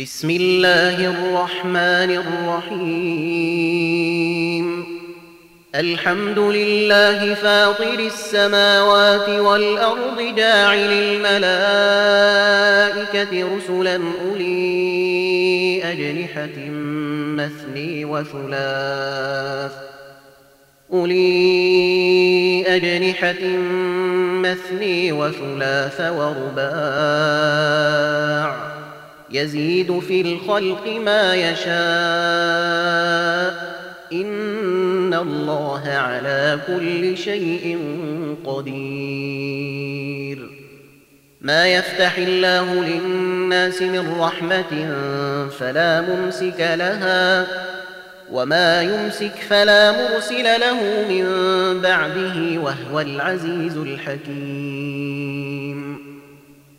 بسم الله الرحمن الرحيم. الحمد لله فاطر السماوات والأرض جاعل الملائكة رسلا أولي أجنحة مثني وثلاث. أولي أجنحة مثني وثلاث ورباع. يزيد في الخلق ما يشاء. إن الله على كل شيء قدير. ما يفتح الله للناس من رحمة فلا ممسك لها وما يمسك فلا مرسل له من بعده وهو العزيز الحكيم.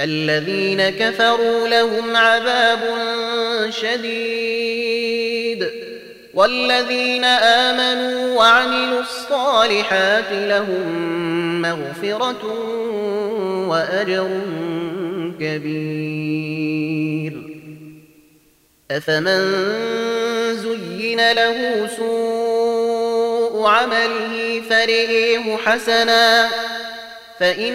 الذين كفروا لهم عذاب شديد والذين آمنوا وعملوا الصالحات لهم مغفرة وأجر كبير. أفمن زين له سوء عمله فرئيه حسنا فإن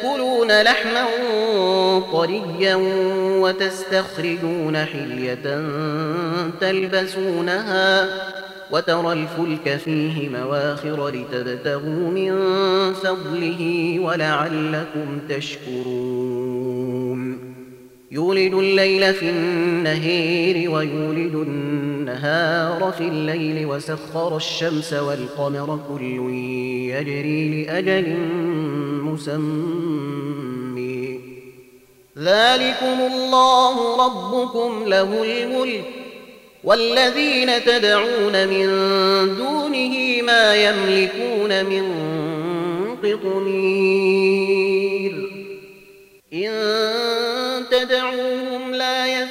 لحما طريا وتستخرجون حلية تلبسونها وترى الفلك فيه مواخر لتبتغوا من فضله ولعلكم تشكرون يولد الليل في النهير ويولد النهار في الليل وسخر الشمس والقمر كل يجري لأجل مسمي ذلكم الله ربكم له الملك والذين تدعون من دونه ما يملكون من قطمير. إن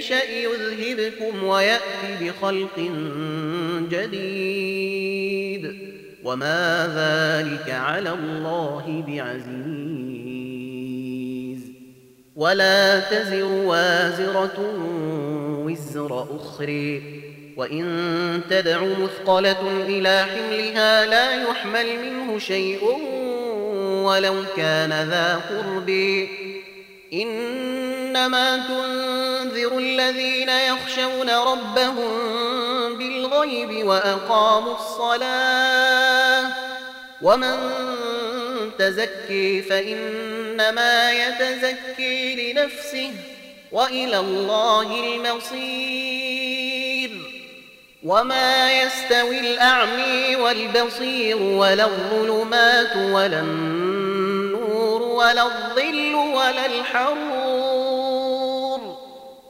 يشأ يذهبكم ويأتي بخلق جديد. وما ذلك على الله بعزيز. ولا تزر وازرة وزر أخرى وإن تدع مثقلة إلى حملها لا يحمل منه شيء ولو كان ذا قرب. إنما تنذر الذين يخشون ربهم بالغيب وأقاموا الصلاة ومن تزكي فإنما يتزكي لنفسه وإلى الله المصير وما يستوي الأعمي والبصير ولا الظلمات ولا النور ولا الظل ولا الحرور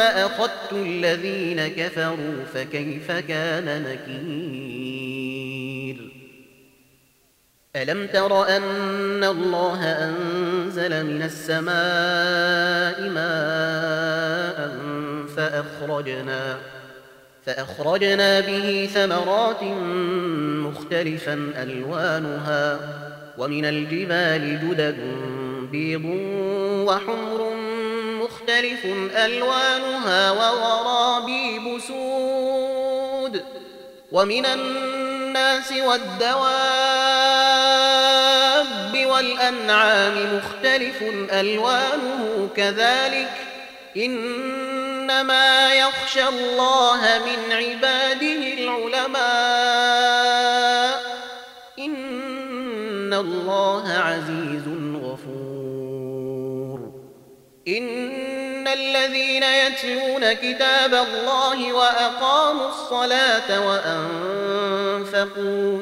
أخذت الذين كفروا فكيف كان نكير؟ ألم تر أن الله أنزل من السماء ماء فأخرجنا فأخرجنا به ثمرات مختلفا ألوانها ومن الجبال جدد بيض وحمر مختلف ألوانها وغرابيب سود ومن الناس والدواب والأنعام مختلف ألوانه كذلك إنما يخشى الله من عباده العلماء إن الله عزيز غفور إن الذين يتلون كتاب الله وأقاموا الصلاة وأنفقوا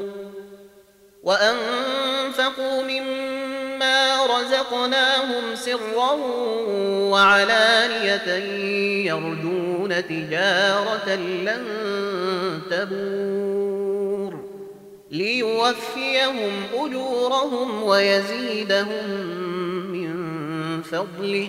وأنفقوا مما رزقناهم سرا وعلانية يرجون تجارة لن تبور ليوفيهم أجورهم ويزيدهم من فضله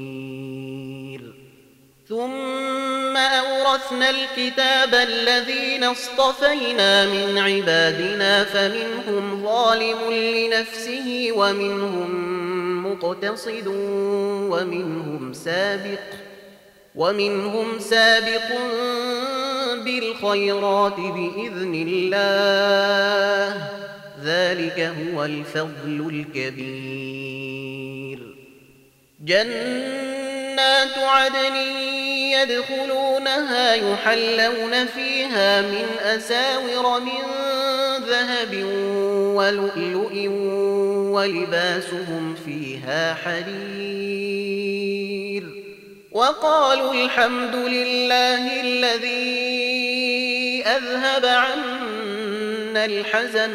ثم أورثنا الكتاب الذين اصطفينا من عبادنا فمنهم ظالم لنفسه ومنهم مقتصد ومنهم سابق ومنهم سابق بالخيرات بإذن الله. ذلك هو الفضل الكبير. جنات عدن يدخلونها يحلون فيها من أساور من ذهب ولؤلؤ ولباسهم فيها حرير. وقالوا الحمد لله الذي أذهب عنا الحزن.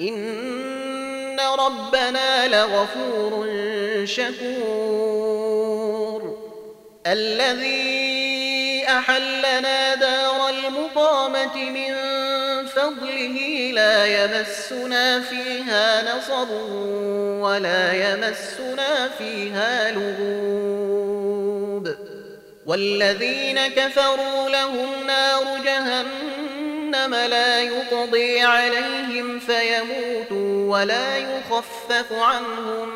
إن ربنا لغفور شكور. الذي أحلنا دار المقامة من فضله لا يمسنا فيها نصب ولا يمسنا فيها لغوب. والذين كفروا لهم نار جهنم لا يقضي عليهم فيموتوا ولا يخفف عنهم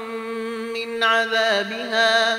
من عذابها.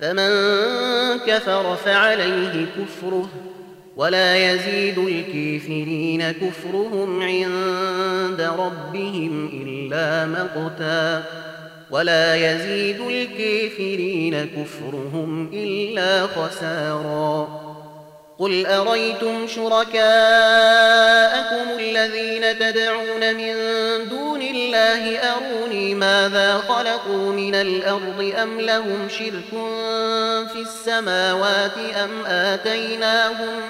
فمن كفر فعليه كفره ولا يزيد الكافرين كفرهم عند ربهم إلا مقتا ولا يزيد الكافرين كفرهم إلا خسارا قل أريتم شركاءكم الذين تدعون من الله أروني ماذا خلقوا من الأرض أم لهم شرك في السماوات أم آتيناهم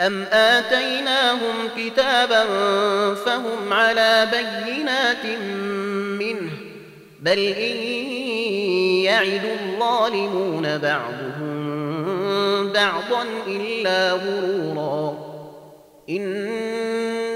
أم آتيناهم كتابا فهم على بينات منه بل إن يعد الظالمون بعضهم بعضا إلا غرورا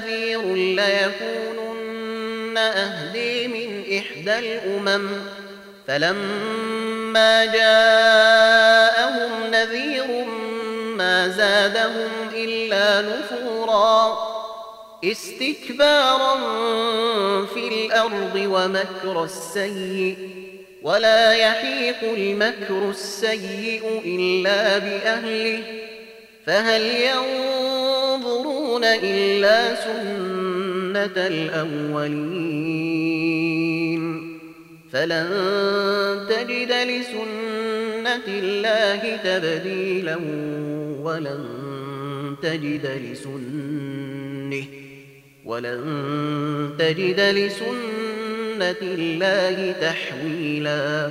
نذير ليكونن أهدي من إحدى الأمم. فلما جاءهم نذير ما زادهم إلا نفورا. استكبارا في الأرض ومكر السيئ ولا يحيق المكر السيء إلا بأهله. فهل ينظرون إلا سنة الأولين فلن تجد لسنة الله تبديلا ولن تجد لسنه ولن تجد لسنة الله تحويلا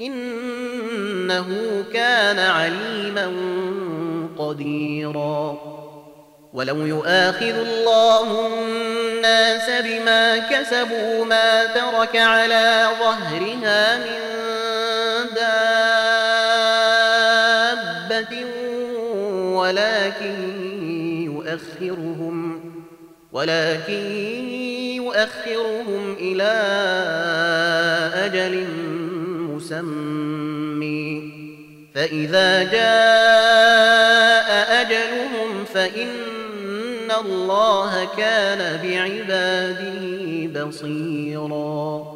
إنه كان عليما قديرا. ولو يؤاخذ الله الناس بما كسبوا ما ترك على ظهرها من دابة ولكن يؤخرهم ولكن يؤخرهم إلى أجل مسمي فإذا جاء أجلهم فإن الله كان بعباده بصيراً.